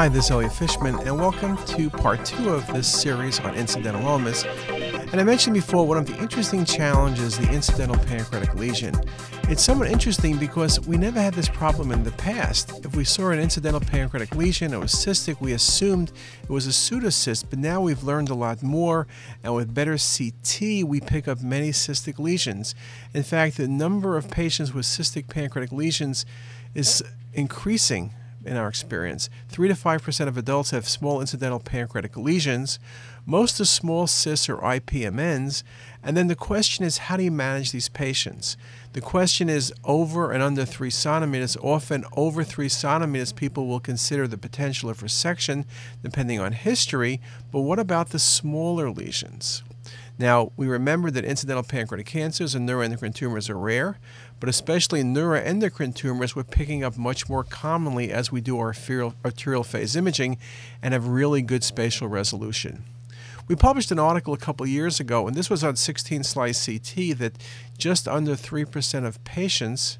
Hi, this is Elliot Fishman, and welcome to part two of this series on incidentalomas. And I mentioned before one of the interesting challenges the incidental pancreatic lesion. It's somewhat interesting because we never had this problem in the past. If we saw an incidental pancreatic lesion, it was cystic, we assumed it was a pseudocyst, but now we've learned a lot more, and with better CT, we pick up many cystic lesions. In fact, the number of patients with cystic pancreatic lesions is increasing in our experience. 3 to 5% of adults have small incidental pancreatic lesions. Most are small cysts or IPMNs. And then the question is how do you manage these patients? The question is over and under 3 centimeters. Often, over 3 centimeters, people will consider the potential of resection depending on history. But what about the smaller lesions? Now, we remember that incidental pancreatic cancers and neuroendocrine tumors are rare, but especially neuroendocrine tumors we're picking up much more commonly as we do our arterial phase imaging and have really good spatial resolution. We published an article a couple years ago, and this was on 16 slice CT, that just under 3% of patients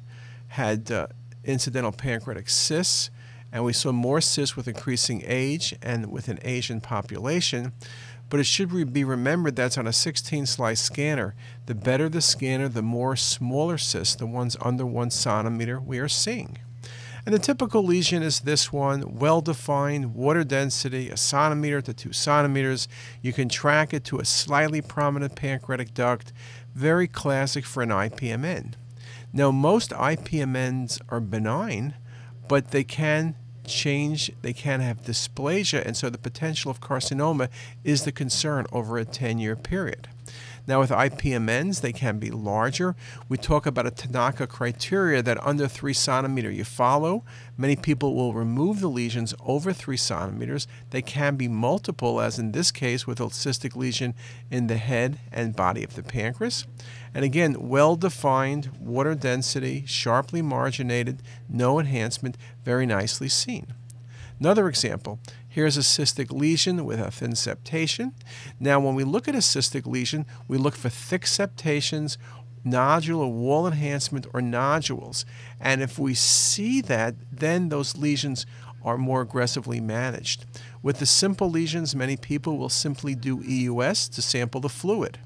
had uh, incidental pancreatic cysts, and we saw more cysts with increasing age and with an Asian population. But it should be remembered that's on a 16 slice scanner. The better the scanner, the more smaller cysts, the ones under one centimeter, we are seeing. And the typical lesion is this one well defined, water density, a centimeter to two centimeters. You can track it to a slightly prominent pancreatic duct, very classic for an IPMN. Now, most IPMNs are benign, but they can change, they can have dysplasia, and so the potential of carcinoma is the concern over a 10 year period. Now, with IPMNs, they can be larger. We talk about a Tanaka criteria that under 3 centimeter you follow. Many people will remove the lesions over 3 centimeters. They can be multiple, as in this case with a cystic lesion in the head and body of the pancreas. And again, well defined, water density, sharply marginated, no enhancement, very nicely seen. Another example here's a cystic lesion with a thin septation. Now, when we look at a cystic lesion, we look for thick septations, nodular wall enhancement, or nodules. And if we see that, then those lesions are more aggressively managed. With the simple lesions, many people will simply do EUS to sample the fluid.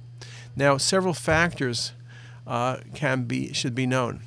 Now, several factors uh, can be should be known.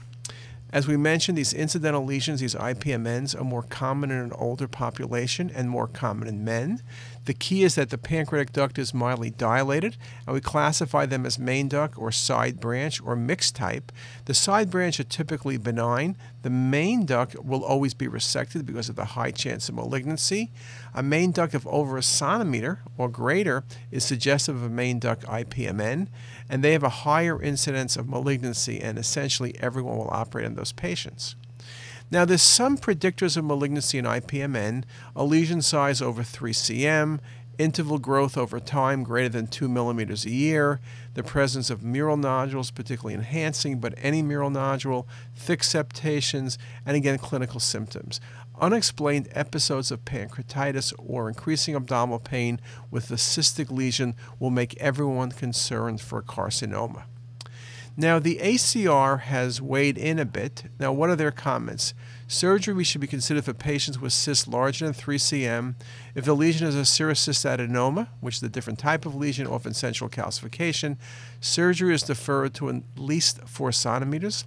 As we mentioned, these incidental lesions, these IPMNs, are more common in an older population and more common in men. The key is that the pancreatic duct is mildly dilated, and we classify them as main duct or side branch or mixed type. The side branch are typically benign. The main duct will always be resected because of the high chance of malignancy. A main duct of over a centimeter or greater is suggestive of a main duct IPMN, and they have a higher incidence of malignancy, and essentially everyone will operate on those patients. Now, there's some predictors of malignancy in IPMN, a lesion size over 3 cm, interval growth over time greater than 2 millimeters a year, the presence of mural nodules, particularly enhancing, but any mural nodule, thick septations, and again, clinical symptoms. Unexplained episodes of pancreatitis or increasing abdominal pain with a cystic lesion will make everyone concerned for carcinoma. Now, the ACR has weighed in a bit. Now, what are their comments? Surgery we should be considered for patients with cysts larger than 3 cm. If the lesion is a serous cystadenoma, which is a different type of lesion, often central calcification, surgery is deferred to at least 4 centimeters.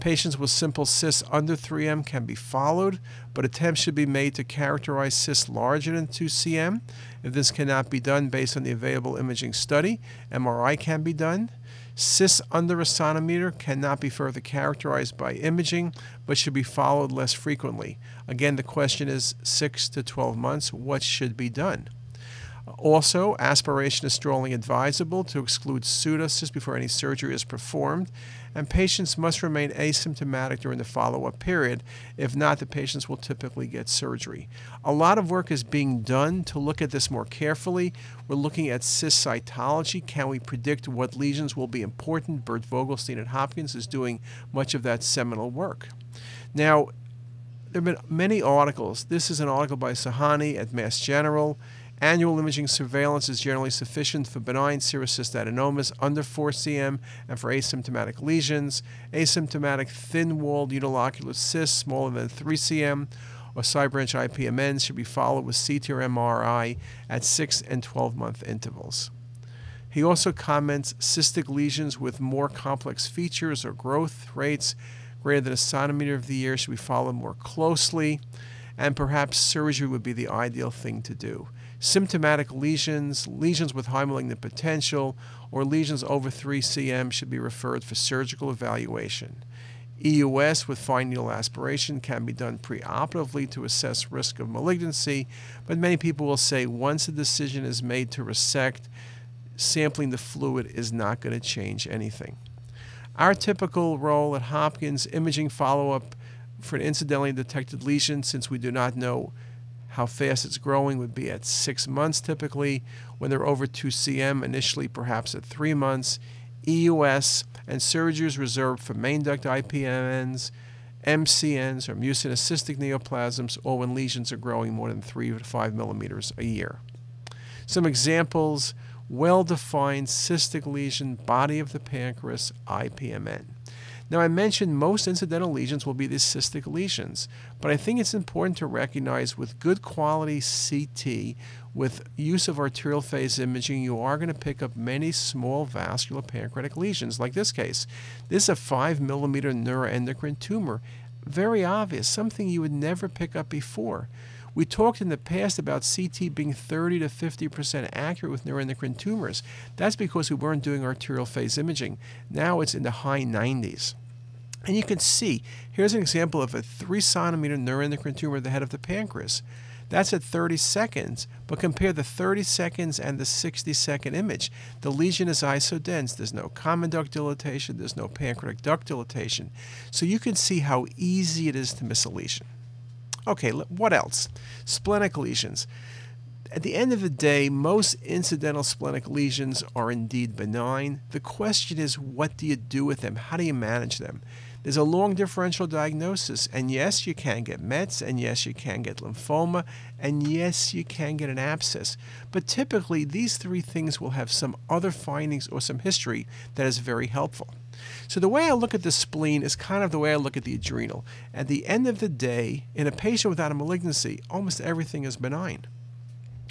Patients with simple cysts under 3M can be followed, but attempts should be made to characterize cysts larger than 2 cm. If this cannot be done based on the available imaging study, MRI can be done. Cysts under a centimeter cannot be further characterized by imaging, but should be followed less frequently. Again, the question is 6 to 12 months. What should be done? Also, aspiration is strongly advisable to exclude pseudocysts before any surgery is performed, and patients must remain asymptomatic during the follow up period. If not, the patients will typically get surgery. A lot of work is being done to look at this more carefully. We're looking at cyst cytology. Can we predict what lesions will be important? Bert Vogelstein at Hopkins is doing much of that seminal work. Now, there have been many articles. This is an article by Sahani at Mass General. Annual imaging surveillance is generally sufficient for benign serous cystadenomas under 4 cm and for asymptomatic lesions. Asymptomatic thin walled unilocular cysts smaller than 3 cm or side branch IPMNs should be followed with CT or MRI at 6 and 12 month intervals. He also comments cystic lesions with more complex features or growth rates greater than a centimeter of the year should be followed more closely, and perhaps surgery would be the ideal thing to do. Symptomatic lesions, lesions with high malignant potential, or lesions over 3 cm should be referred for surgical evaluation. EUS with fine needle aspiration can be done preoperatively to assess risk of malignancy, but many people will say once a decision is made to resect, sampling the fluid is not going to change anything. Our typical role at Hopkins, imaging follow up for an incidentally detected lesion, since we do not know how fast it's growing, would be at six months typically. When they're over 2 cm, initially perhaps at three months. EUS and surgeries reserved for main duct IPMNs, MCNs, or mucinous cystic neoplasms, or when lesions are growing more than 3 to 5 millimeters a year. Some examples well defined cystic lesion, body of the pancreas, IPMN. Now, I mentioned most incidental lesions will be these cystic lesions, but I think it's important to recognize with good quality CT, with use of arterial phase imaging, you are going to pick up many small vascular pancreatic lesions, like this case. This is a 5 millimeter neuroendocrine tumor. Very obvious, something you would never pick up before. We talked in the past about CT being 30 to 50% accurate with neuroendocrine tumors. That's because we weren't doing arterial phase imaging. Now it's in the high 90s. And you can see, here's an example of a 3 centimeter neuroendocrine tumor at the head of the pancreas. That's at 30 seconds, but compare the 30 seconds and the 60 second image. The lesion is isodense. There's no common duct dilatation, there's no pancreatic duct dilatation. So you can see how easy it is to miss a lesion. Okay, what else? Splenic lesions. At the end of the day, most incidental splenic lesions are indeed benign. The question is, what do you do with them? How do you manage them? There's a long differential diagnosis, and yes, you can get METs, and yes, you can get lymphoma, and yes, you can get an abscess. But typically, these three things will have some other findings or some history that is very helpful. So the way I look at the spleen is kind of the way I look at the adrenal. At the end of the day, in a patient without a malignancy, almost everything is benign.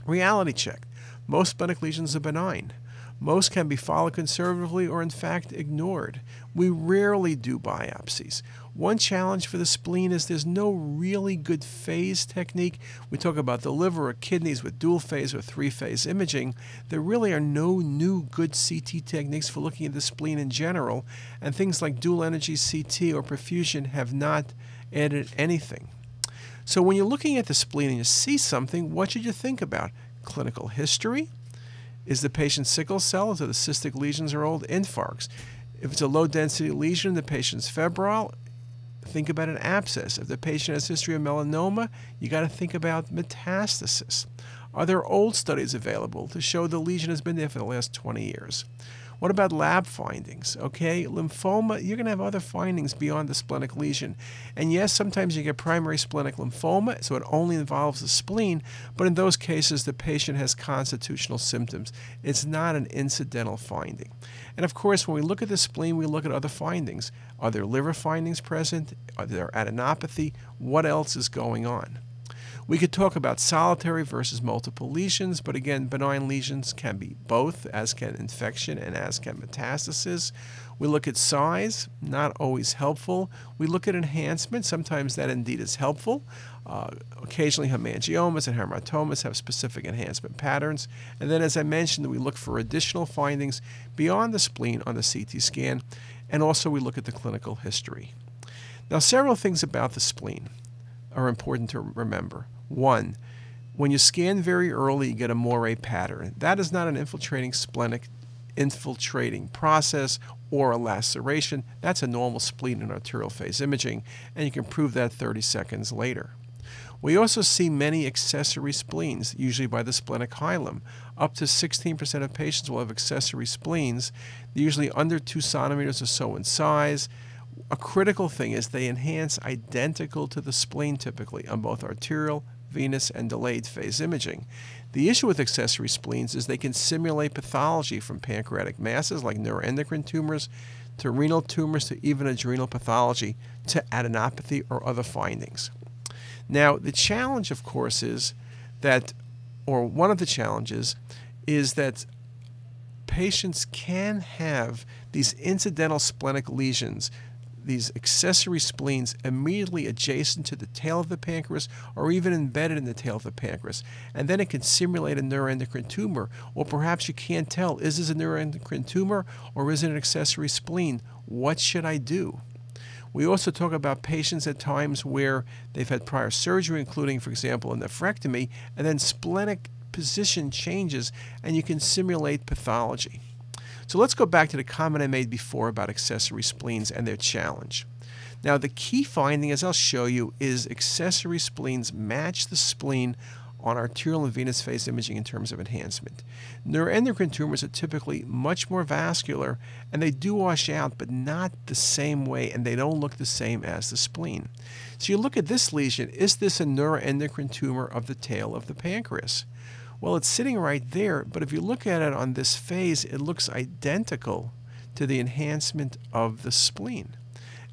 Reality check. Most splenic lesions are benign. Most can be followed conservatively or, in fact, ignored. We rarely do biopsies. One challenge for the spleen is there's no really good phase technique. We talk about the liver or kidneys with dual phase or three phase imaging. There really are no new good CT techniques for looking at the spleen in general, and things like dual energy CT or perfusion have not added anything. So, when you're looking at the spleen and you see something, what should you think about? Clinical history? Is the patient sickle cell? Is it the cystic lesions or old? Infarcts. If it's a low density lesion, the patient's febrile, think about an abscess. If the patient has history of melanoma, you got to think about metastasis. Are there old studies available to show the lesion has been there for the last 20 years? What about lab findings? Okay, lymphoma, you're going to have other findings beyond the splenic lesion. And yes, sometimes you get primary splenic lymphoma, so it only involves the spleen, but in those cases, the patient has constitutional symptoms. It's not an incidental finding. And of course, when we look at the spleen, we look at other findings. Are there liver findings present? Are there adenopathy? What else is going on? We could talk about solitary versus multiple lesions, but again, benign lesions can be both, as can infection and as can metastasis. We look at size, not always helpful. We look at enhancement, sometimes that indeed is helpful. Uh, occasionally, hemangiomas and hamartomas have specific enhancement patterns. And then, as I mentioned, we look for additional findings beyond the spleen on the CT scan, and also we look at the clinical history. Now, several things about the spleen are important to remember. One, when you scan very early, you get a moire pattern. That is not an infiltrating splenic infiltrating process or a laceration. That's a normal spleen and arterial phase imaging, and you can prove that 30 seconds later. We also see many accessory spleens, usually by the splenic hilum. Up to 16% of patients will have accessory spleens, usually under 2 centimeters or so in size. A critical thing is they enhance identical to the spleen typically on both arterial venous, and delayed phase imaging. The issue with accessory spleens is they can simulate pathology from pancreatic masses like neuroendocrine tumors to renal tumors to even adrenal pathology to adenopathy or other findings. Now, the challenge, of course, is that, or one of the challenges, is that patients can have these incidental splenic lesions these accessory spleens immediately adjacent to the tail of the pancreas or even embedded in the tail of the pancreas. And then it can simulate a neuroendocrine tumor. Or perhaps you can't tell is this a neuroendocrine tumor or is it an accessory spleen? What should I do? We also talk about patients at times where they've had prior surgery, including, for example, a nephrectomy, and then splenic position changes, and you can simulate pathology. So let's go back to the comment I made before about accessory spleens and their challenge. Now, the key finding, as I'll show you, is accessory spleens match the spleen on arterial and venous phase imaging in terms of enhancement. Neuroendocrine tumors are typically much more vascular and they do wash out, but not the same way, and they don't look the same as the spleen. So you look at this lesion is this a neuroendocrine tumor of the tail of the pancreas? Well, it's sitting right there, but if you look at it on this phase, it looks identical to the enhancement of the spleen.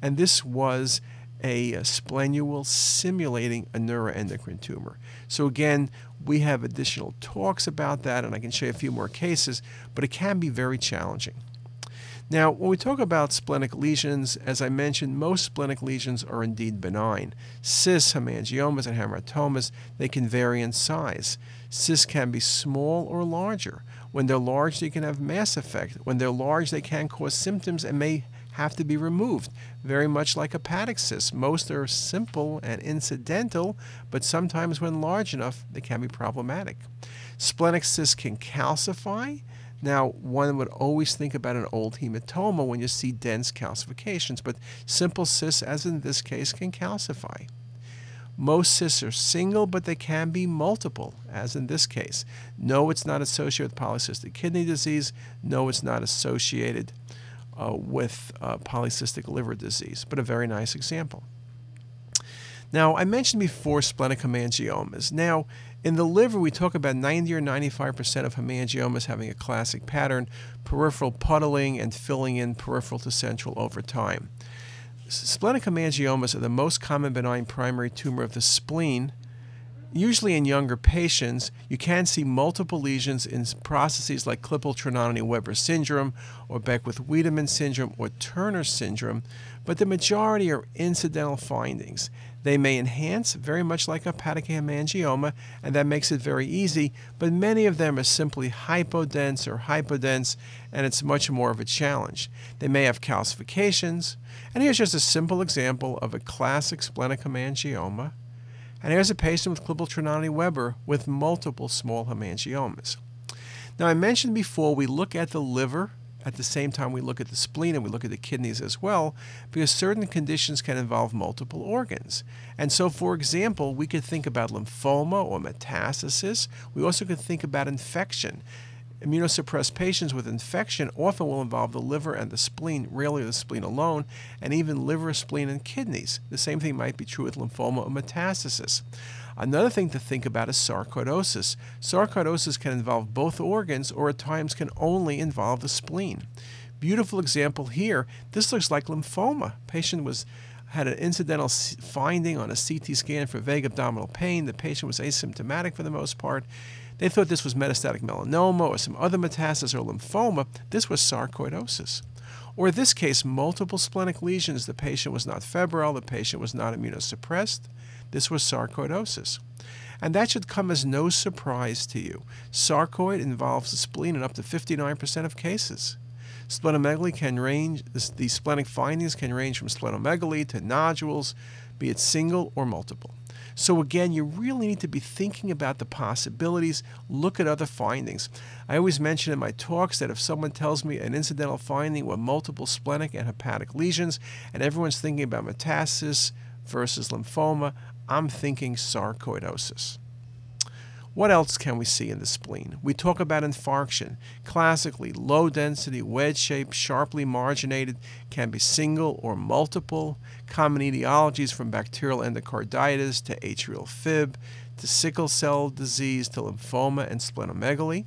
And this was a, splenule simulating a neuroendocrine tumor. So, again, we have additional talks about that, and I can show you a few more cases, but it can be very challenging. Now, when we talk about splenic lesions, as I mentioned, most splenic lesions are indeed benign. Cysts, hemangiomas, and hamartomas, they can vary in size. Cysts can be small or larger. When they're large, they can have mass effect. When they're large, they can cause symptoms and may have to be removed, very much like hepatic cysts. Most are simple and incidental, but sometimes when large enough, they can be problematic. Splenic cysts can calcify now, one would always think about an old hematoma when you see dense calcifications, but simple cysts, as in this case, can calcify. Most cysts are single, but they can be multiple, as in this case. No, it's not associated with polycystic kidney disease. No, it's not associated uh, with uh, polycystic liver disease, but a very nice example. Now, I mentioned before splenic hemangiomas. Now, in the liver, we talk about 90 or 95% of hemangiomas having a classic pattern, peripheral puddling and filling in peripheral to central over time. Splenic hemangiomas are the most common benign primary tumor of the spleen. Usually in younger patients, you can see multiple lesions in processes like Klippel-Trenaunay-Weber syndrome or Beckwith-Wiedemann syndrome or Turner syndrome, but the majority are incidental findings. They may enhance very much like hepatic hemangioma, and that makes it very easy, but many of them are simply hypodense or hypodense, and it's much more of a challenge. They may have calcifications, and here's just a simple example of a classic splenic hemangioma. And here's a patient with Klippel-Trenaunay-Weber with multiple small hemangiomas. Now, I mentioned before we look at the liver at the same time, we look at the spleen and we look at the kidneys as well, because certain conditions can involve multiple organs. And so, for example, we could think about lymphoma or metastasis. We also could think about infection. Immunosuppressed patients with infection often will involve the liver and the spleen, rarely the spleen alone, and even liver, spleen, and kidneys. The same thing might be true with lymphoma or metastasis. Another thing to think about is sarcoidosis. Sarcoidosis can involve both organs or at times can only involve the spleen. Beautiful example here. This looks like lymphoma. Patient was had an incidental finding on a CT scan for vague abdominal pain. The patient was asymptomatic for the most part. They thought this was metastatic melanoma or some other metastasis or lymphoma. This was sarcoidosis. Or in this case, multiple splenic lesions. The patient was not febrile, the patient was not immunosuppressed. This was sarcoidosis. And that should come as no surprise to you. Sarcoid involves the spleen in up to 59% of cases. Splenomegaly can range, the splenic findings can range from splenomegaly to nodules, be it single or multiple. So, again, you really need to be thinking about the possibilities, look at other findings. I always mention in my talks that if someone tells me an incidental finding with multiple splenic and hepatic lesions, and everyone's thinking about metastasis versus lymphoma, I'm thinking sarcoidosis. What else can we see in the spleen? We talk about infarction. Classically, low density, wedge shaped, sharply marginated, can be single or multiple. Common etiologies from bacterial endocarditis to atrial fib to sickle cell disease to lymphoma and splenomegaly.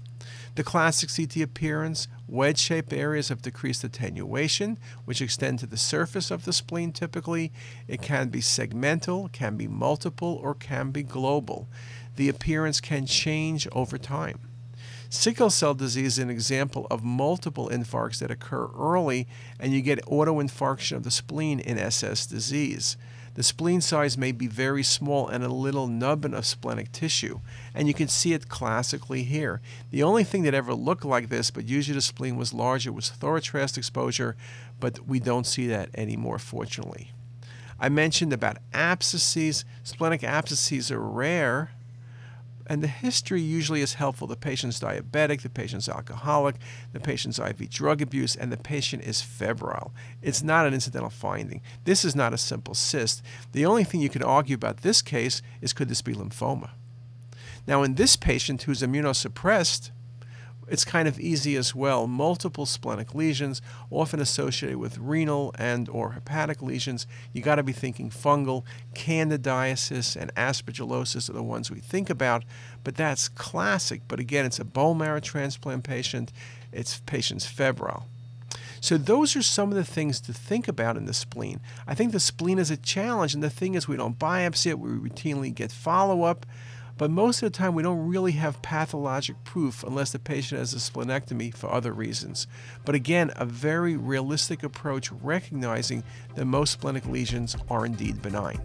The classic CT appearance, wedge shaped areas of decreased attenuation, which extend to the surface of the spleen typically. It can be segmental, can be multiple, or can be global. The appearance can change over time. Sickle cell disease is an example of multiple infarcts that occur early, and you get autoinfarction of the spleen in SS disease. The spleen size may be very small and a little nubbin of splenic tissue, and you can see it classically here. The only thing that ever looked like this, but usually the spleen was larger, was Thorotrast exposure, but we don't see that anymore, fortunately. I mentioned about abscesses. Splenic abscesses are rare, and the history usually is helpful. The patient's diabetic, the patient's alcoholic, the patient's IV drug abuse, and the patient is febrile. It's not an incidental finding. This is not a simple cyst. The only thing you could argue about this case is could this be lymphoma? Now, in this patient who's immunosuppressed, it's kind of easy as well. Multiple splenic lesions, often associated with renal and or hepatic lesions. You got to be thinking fungal. Candidiasis and aspergillosis are the ones we think about, but that's classic. But again, it's a bone marrow transplant patient. It's patient's febrile. So those are some of the things to think about in the spleen. I think the spleen is a challenge, and the thing is we don't biopsy it. We routinely get follow-up. But most of the time, we don't really have pathologic proof unless the patient has a splenectomy for other reasons. But again, a very realistic approach recognizing that most splenic lesions are indeed benign.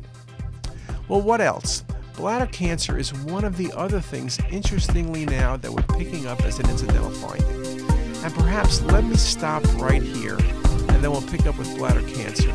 Well, what else? Bladder cancer is one of the other things, interestingly, now that we're picking up as an incidental finding. And perhaps let me stop right here, and then we'll pick up with bladder cancer